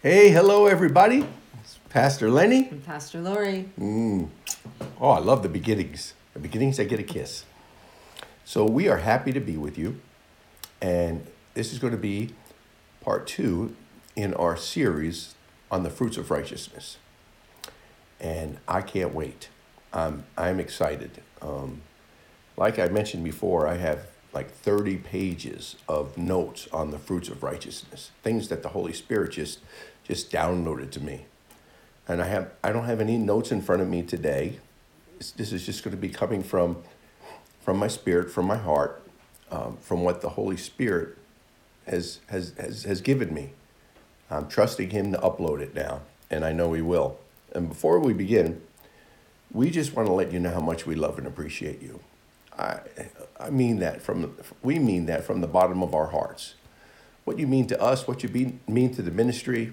Hey, hello, everybody. It's Pastor Lenny. And Pastor Lori. Mm. Oh, I love the beginnings. The beginnings I get a kiss. So, we are happy to be with you. And this is going to be part two in our series on the fruits of righteousness. And I can't wait. I'm, I'm excited. Um, like I mentioned before, I have like 30 pages of notes on the fruits of righteousness, things that the Holy Spirit just just downloaded to me. And I have I don't have any notes in front of me today. This is just going to be coming from from my spirit, from my heart, um, from what the Holy Spirit has has has has given me. I'm trusting Him to upload it now, and I know He will. And before we begin, we just want to let you know how much we love and appreciate you. I, I mean that from, we mean that from the bottom of our hearts. What you mean to us, what you be, mean to the ministry,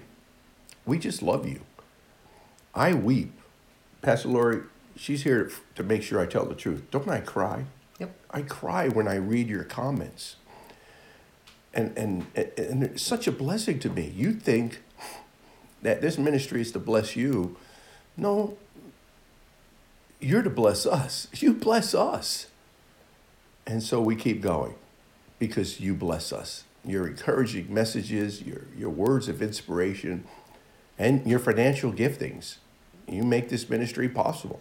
we just love you. I weep. Pastor Lori, she's here to make sure I tell the truth. Don't I cry? Yep. I cry when I read your comments. And, and, and it's such a blessing to me. You think that this ministry is to bless you. No, you're to bless us. You bless us. And so we keep going because you bless us. Your encouraging messages, your, your words of inspiration, and your financial giftings. You make this ministry possible.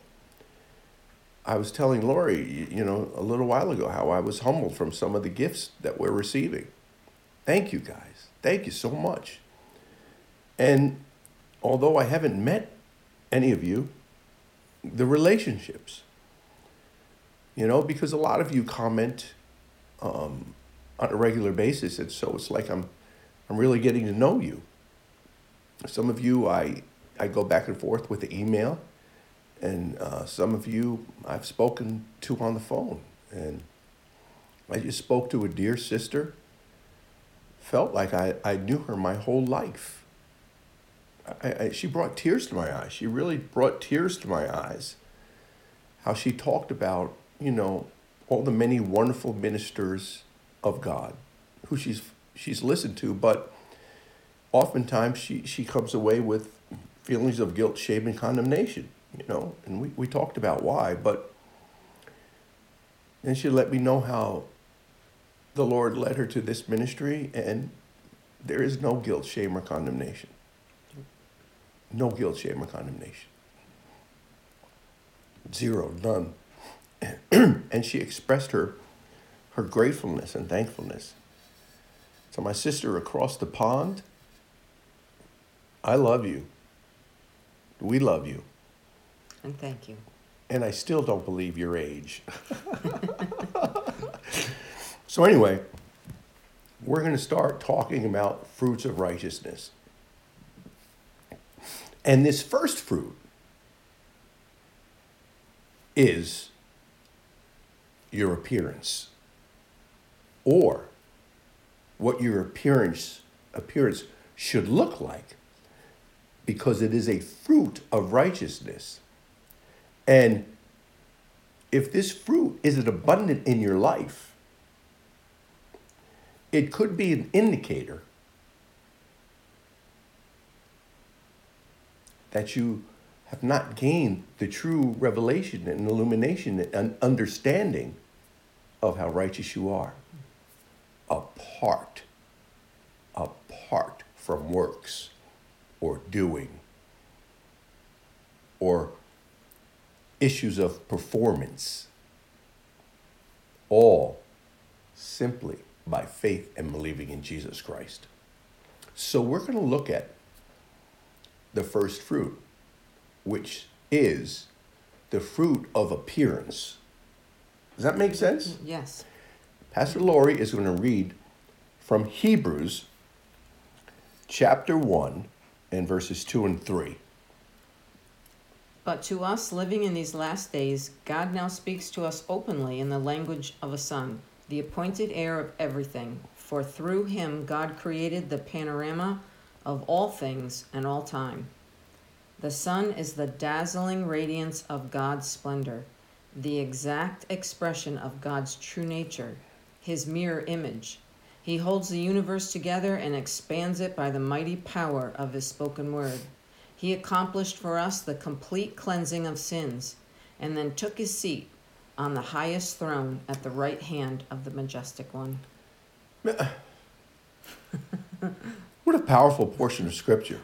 I was telling Lori, you know, a little while ago how I was humbled from some of the gifts that we're receiving. Thank you guys. Thank you so much. And although I haven't met any of you, the relationships, you know, because a lot of you comment um, on a regular basis, and so it's like I'm, I'm really getting to know you. Some of you, I, I go back and forth with the email, and uh, some of you I've spoken to on the phone, and I just spoke to a dear sister. Felt like I, I knew her my whole life. I, I, she brought tears to my eyes. She really brought tears to my eyes. How she talked about you know, all the many wonderful ministers of God who she's she's listened to, but oftentimes she, she comes away with feelings of guilt, shame, and condemnation, you know, and we, we talked about why, but then she let me know how the Lord led her to this ministry, and there is no guilt, shame, or condemnation. No guilt, shame, or condemnation. Zero, none. and she expressed her her gratefulness and thankfulness. So my sister across the pond, I love you. We love you. And thank you. And I still don't believe your age. so anyway, we're going to start talking about fruits of righteousness. And this first fruit is your appearance. Or what your appearance appearance should look like because it is a fruit of righteousness. And if this fruit isn't abundant in your life it could be an indicator that you have not gained the true revelation and illumination and understanding of how righteous you are apart, apart from works or doing or issues of performance, all simply by faith and believing in Jesus Christ. So we're going to look at the first fruit, which is the fruit of appearance. Does that make sense? Yes. Pastor Lori is going to read from Hebrews chapter 1 and verses 2 and 3. But to us living in these last days, God now speaks to us openly in the language of a son, the appointed heir of everything. For through him God created the panorama of all things and all time. The Son is the dazzling radiance of God's splendor the exact expression of God's true nature, his mirror image, He holds the universe together and expands it by the mighty power of his spoken word. He accomplished for us the complete cleansing of sins and then took his seat on the highest throne at the right hand of the majestic one. What a powerful portion of scripture.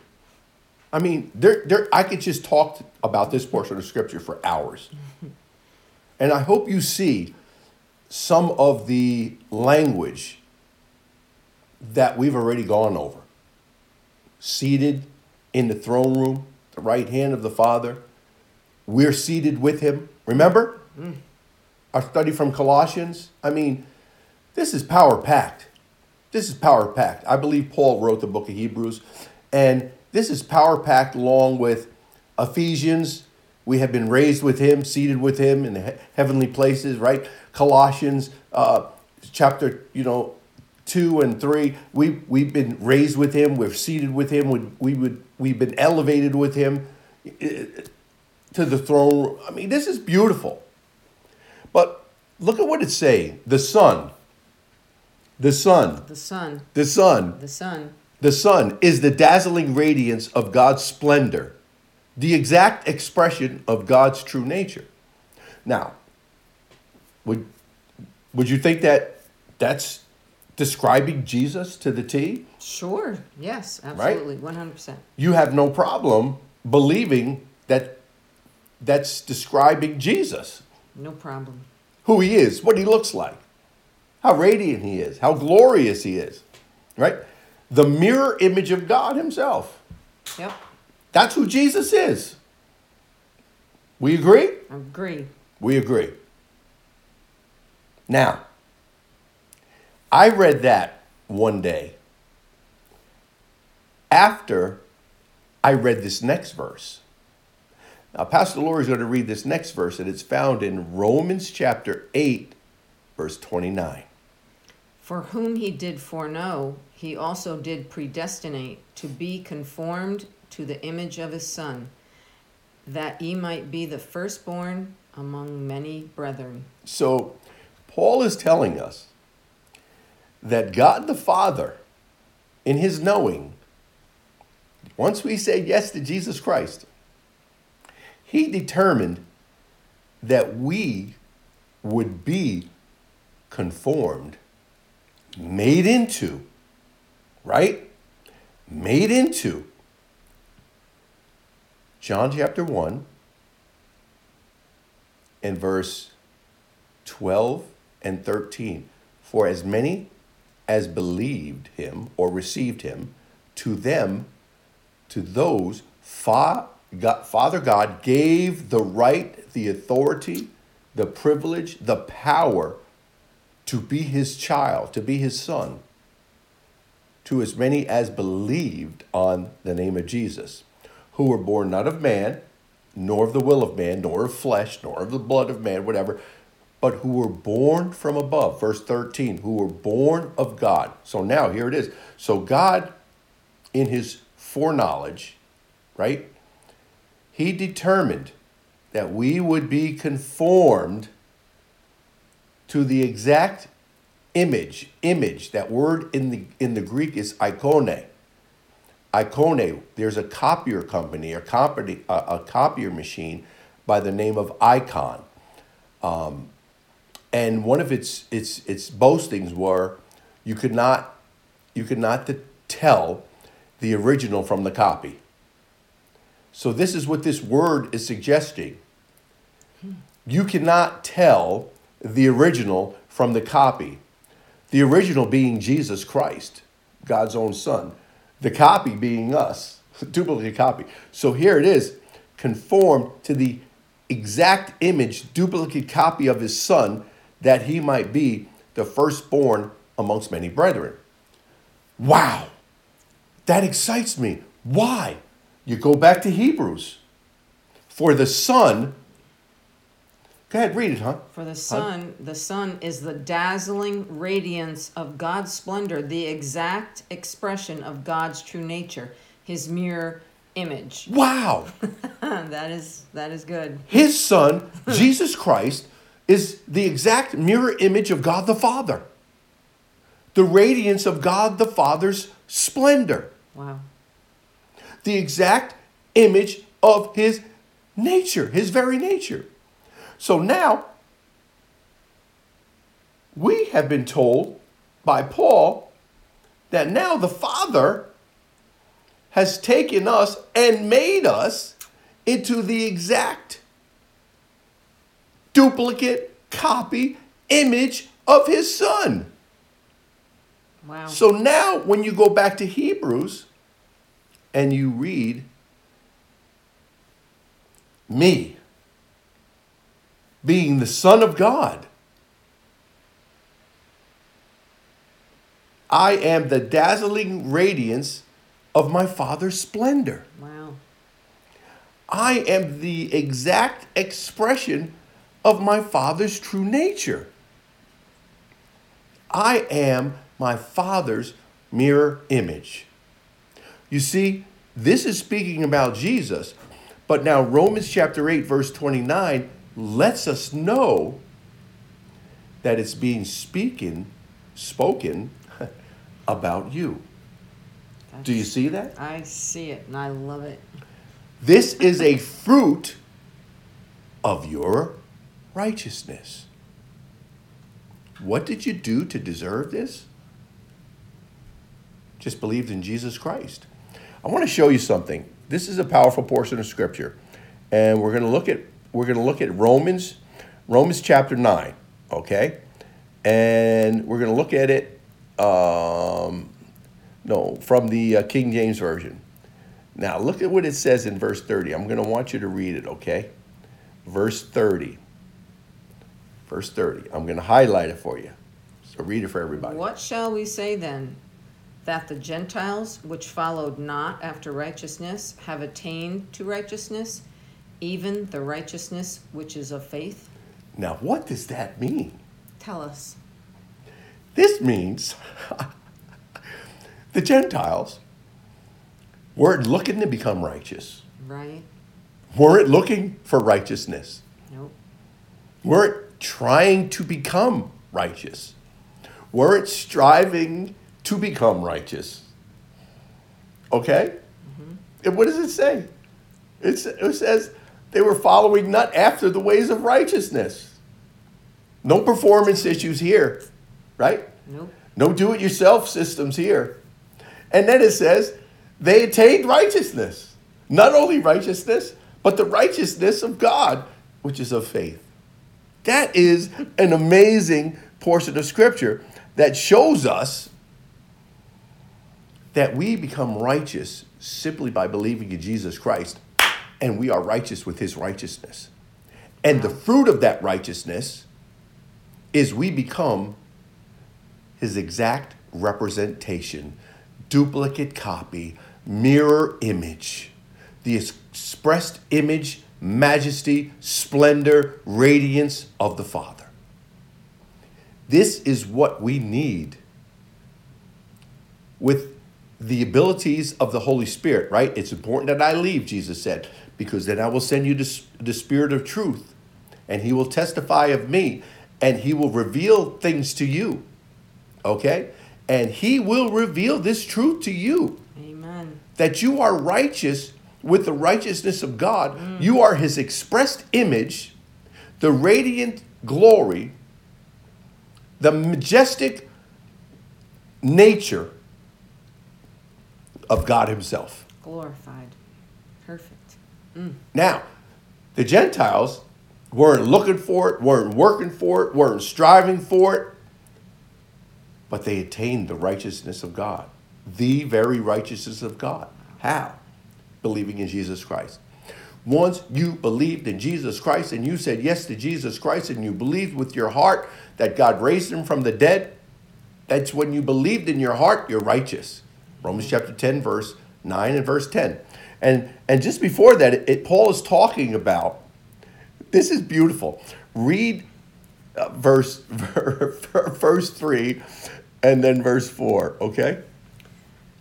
I mean, there, there, I could just talk about this portion of scripture for hours. And I hope you see some of the language that we've already gone over. Seated in the throne room, the right hand of the Father. We're seated with him. Remember? Mm. Our study from Colossians. I mean, this is power packed. This is power packed. I believe Paul wrote the book of Hebrews, and this is power packed along with Ephesians. We have been raised with him, seated with him in the he- heavenly places, right? Colossians, uh, chapter, you know, two and three. We we've been raised with him. We're seated with him. We, we would we've been elevated with him eh, to the throne. I mean, this is beautiful. But look at what it's saying. The Son. The Son. The Son, The Son. the Son, The Son is the dazzling radiance of God's splendor, the exact expression of God's true nature. Now, would would you think that that's describing Jesus to the T? sure, yes, absolutely, 100%. You have no problem believing that that's describing Jesus, No problem. who he is, what he looks like, how radiant he is, how glorious he is, right? The mirror image of God himself. Yep, That's who Jesus is. We agree? I agree. We agree. Now, I read that one day after I read this next verse. Now, Pastor Lori is going to read this next verse, and it's found in Romans chapter 8, verse 29. For whom he did foreknow, he also did predestinate to be conformed to the image of his Son, that he might be the firstborn among many brethren. So, Paul is telling us that God the Father, in his knowing, once we say yes to Jesus Christ, he determined that we would be conformed, made into, right? Made into. John chapter 1 and verse 12 and 13. For as many as believed him or received him, to them, to those, Fa- God, Father God gave the right, the authority, the privilege, the power to be his child, to be his son, to as many as believed on the name of Jesus, who were born not of man, nor of the will of man, nor of flesh, nor of the blood of man, whatever, but who were born from above. Verse 13, who were born of God. So now here it is. So God, in his foreknowledge, right, he determined that we would be conformed to the exact image image that word in the in the greek is eikon eikon there's a copier company a company a, a copier machine by the name of Ikon um, and one of its its its boastings were you could not you could not tell the original from the copy so this is what this word is suggesting you cannot tell the original from the copy. The original being Jesus Christ, God's own Son. The copy being us, duplicate copy. So here it is, conformed to the exact image, duplicate copy of his Son, that he might be the firstborn amongst many brethren. Wow, that excites me. Why? You go back to Hebrews. For the Son, go ahead, read it, huh? For the Son, the Son is the dazzling radiance of God's splendor, the exact expression of God's true nature, his mirror image. Wow. that is that is good. His son, Jesus Christ, is the exact mirror image of God the Father. the radiance of God the Father's splendor, Wow. the exact image of his nature, his very nature. So now, we have been told by Paul that now the Father has taken us and made us into the exact duplicate, copy, image of his Son. Wow. So now, when you go back to Hebrews and you read, me being the Son of God, I am the dazzling radiance of my Father's splendor. wow. I am the exact expression of my Father's true nature. I am my Father's mirror image. You see, this is speaking about Jesus, but now Romans chapter 8, verse 29 lets us know that it's being speaking, spoken about you. Do you see that? I see it and I love it. This is a fruit of your righteousness. What did you do to deserve this? Just believed in Jesus Christ. I want to show you something. This is a powerful portion of scripture. And we're going to look at we're going to look at Romans Romans chapter 9, okay? And we're going to look at it um no, from the uh, King James version. Now, look at what it says in verse 30. I'm going to want you to read it, okay? Verse 30. Verse 30. I'm going to highlight it for you. So read it for everybody. What shall we say then? That the Gentiles, which followed not after righteousness, have attained to righteousness, even the righteousness which is of faith? Now, what does that mean? Tell us. This means the Gentiles weren't looking to become righteous, Right? weren't looking for righteousness, Nope. weren't trying to become righteous, weren't striving to become righteous. Okay? Mm-hmm. And what does it say? It's, it says they were following not after the ways of righteousness. No performance issues here, right? Nope. No do it yourself systems here. And then it says they attained righteousness. Not only righteousness, but the righteousness of God, which is of faith. That is an amazing portion of scripture that shows us that we become righteous simply by believing in Jesus Christ, and we are righteous with his righteousness. And the fruit of that righteousness is we become his exact representation, duplicate copy, mirror image, the expressed image, majesty, splendor, radiance of the Father. This is what we need with the abilities of the Holy Spirit, right? It's important that I leave, Jesus said, because then I will send you the, the Spirit of truth, and He will testify of me, and He will reveal things to you, okay? And He will reveal this truth to you Amen. that you are righteous with the righteousness of God. Mm. You are His expressed image, the radiant glory, the majestic nature of God Himself. Glorified. Perfect. Mm. Now, the Gentiles weren't looking for it, weren't working for it, weren't striving for it, but they attained the righteousness of God, the very righteousness of God. How? Believing in Jesus Christ. Once you believed in Jesus Christ and you said yes to Jesus Christ and you believed with your heart that God raised him from the dead, that's when you believed in your heart, you're righteous. Romans chapter 10, verse 9 and verse 10. And, and just before that, it, it- Paul is talking about this is beautiful. Read uh, verse, verse 3 and then verse 4, okay?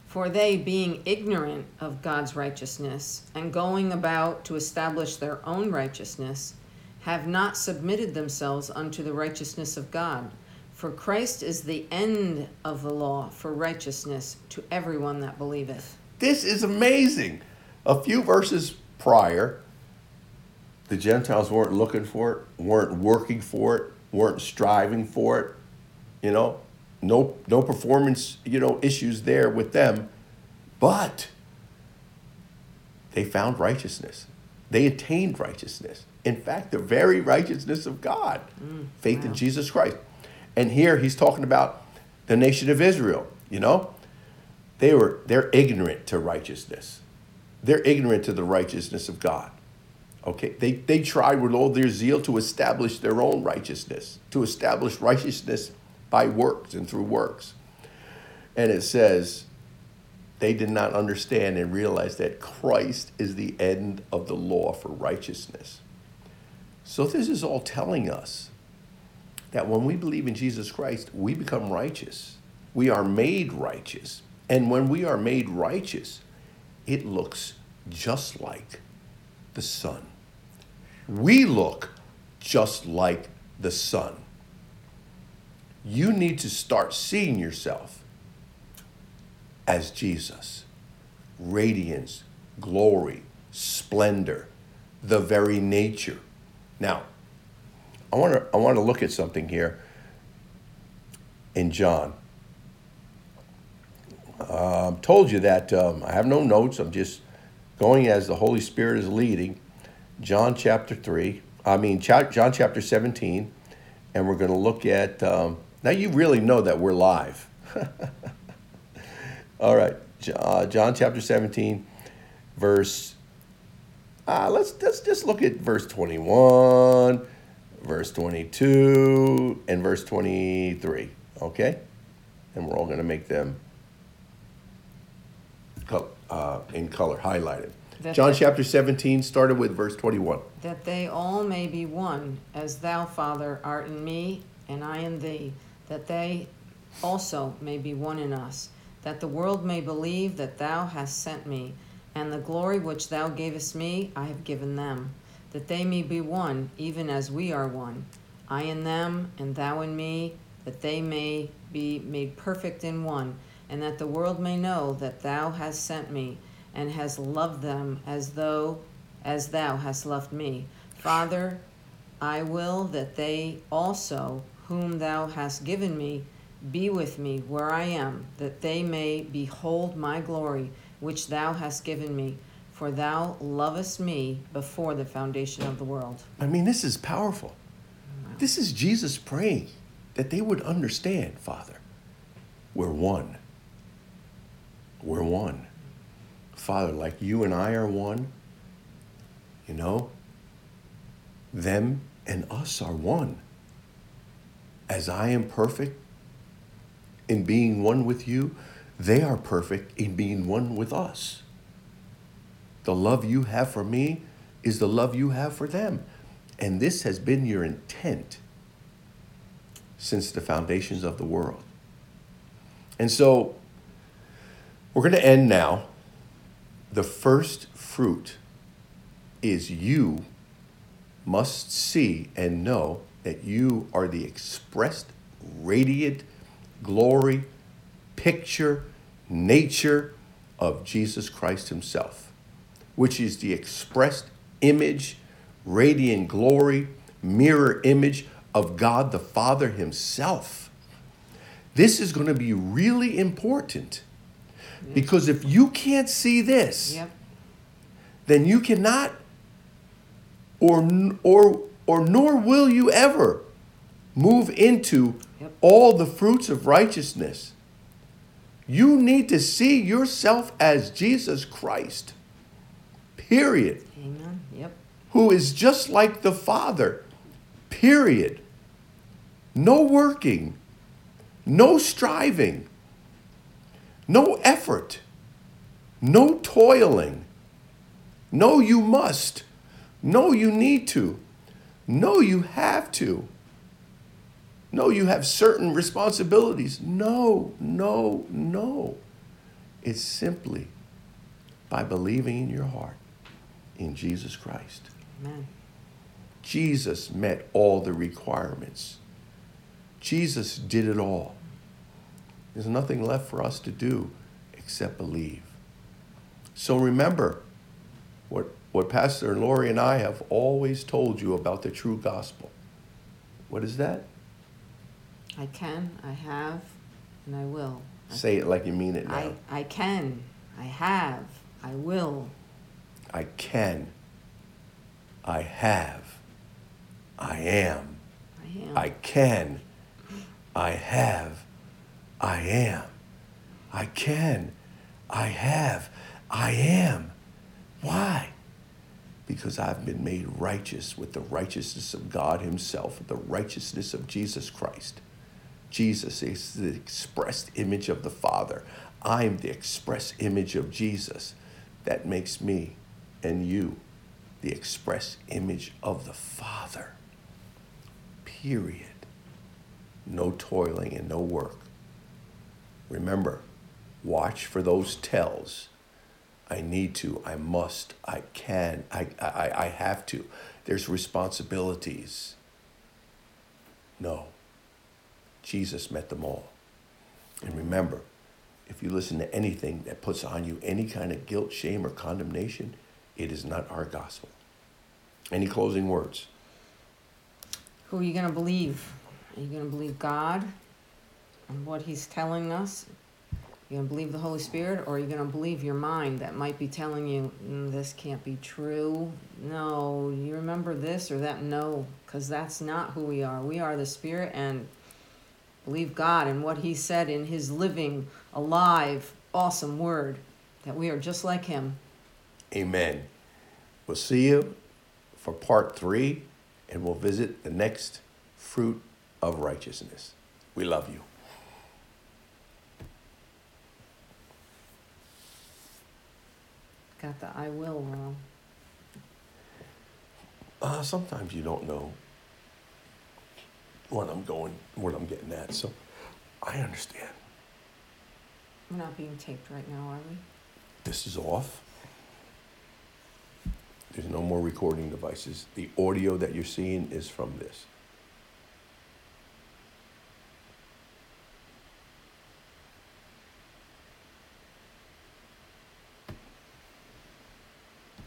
For they, being ignorant of God's righteousness and going about to establish their own righteousness, have not submitted themselves unto the righteousness of God. For Christ is the end of the law for righteousness to everyone that believeth. This is amazing. A few verses prior, the Gentiles weren't looking for it, weren't working for it, weren't striving for it. You know, no no performance, you know, issues there with them. But they found righteousness. They attained righteousness. In fact, the very righteousness of God, mm, faith wow. in Jesus Christ. And here he's talking about the nation of Israel, you know? They were they're ignorant to righteousness. They're ignorant to the righteousness of God. Okay? They they tried with all their zeal to establish their own righteousness, to establish righteousness by works and through works. And it says they did not understand and realize that Christ is the end of the law for righteousness. So, this is all telling us that when we believe in Jesus Christ, we become righteous. We are made righteous. And when we are made righteous, it looks just like the Son. We look just like the Son. You need to start seeing yourself as Jesus radiance, glory, splendor, the very nature. Now, I want to I want to look at something here in John. Uh, told you that um, I have no notes. I'm just going as the Holy Spirit is leading. John chapter three. I mean John chapter seventeen, and we're going to look at. Um, now you really know that we're live. All right, uh, John chapter seventeen, verse. Uh, let's let's just look at verse twenty one verse 22, and verse 23. Okay? And we're all going to make them uh, in color, highlighted. That John chapter 17 started with verse 21. That they all may be one, as thou, Father, art in me, and I in thee, that they also may be one in us, that the world may believe that thou hast sent me, and the glory which thou gavest me I have given them that they may be one, even as we are one. I in them, and thou in me, that they may be made perfect in one, and that the world may know that thou hast sent me, and hast loved them as though as thou hast loved me. Father, I will that they also, whom thou hast given me, be with me where I am, that they may behold my glory, which thou hast given me for thou lovest me before the foundation of the world. I mean, this is powerful. This is Jesus praying that they would understand, Father, we're one. We're one. Father, like you and I are one, you know, them and us are one. As I am perfect in being one with you, they are perfect in being one with us. The love you have for me is the love you have for them. And this has been your intent since the foundations of the world. And so we're going to end now. The first fruit is you must see and know that you are the expressed, radiant glory, picture, nature of Jesus Christ Himself which is the expressed image, radiant glory, mirror image of God the Father Himself. This is going to be really important because if you can't see this, yep. then you cannot, or, or, or nor will you ever move into yep. all the fruits of righteousness. You need to see yourself as Jesus Christ. Period. Amen. Yep. Who is just like the Father. Period. No working, no striving, no effort, no toiling. No, you must. No, you need to. No, you have to. No, you have certain responsibilities. No, no, no. It's simply by believing in your heart in Jesus Christ. Amen. Jesus met all the requirements Jesus did it all. There's nothing left for us to do except believe. So remember what, what Pastor Lori and I have always told you about the true gospel. What is that? I can, I have, and I will. Say it like you mean it now. I, I can, I have, I will. I can. I have. I am. I am. I can. I have. I am. I can. I have. I am. Why? Because I've been made righteous with the righteousness of God Himself, the righteousness of Jesus Christ. Jesus is the expressed image of the Father. I'm the express image of Jesus. That makes me and you the express image of the Father. Period. No toiling and no work. Remember, watch for those tells. I need to, I must, I can, I, I, I have to. There's responsibilities. No. Jesus met them all. And remember, if you listen to anything that puts on you any kind of guilt, shame, or condemnation, it is not our gospel. Any closing words? Who are you going to believe? Are you going to believe God and what He's telling us? you going to believe the Holy Spirit, or are you going to believe your mind that might be telling you mm, this can't be true? No, you remember this or that? No, because that's not who we are. We are the Spirit, and believe God and what He said in His living, alive, awesome Word that we are just like Him. Amen. We'll see you for part three, and we'll visit the next fruit of righteousness. We love you. Got the I will wrong. Uh, sometimes you don't know what I'm going, what I'm getting at. So I understand. We're not being taped right now, are we? This is off. There's no more recording devices. The audio that you're seeing is from this.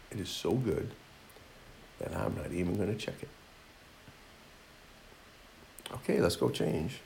It is so good that I'm not even going to check it. Okay, let's go change.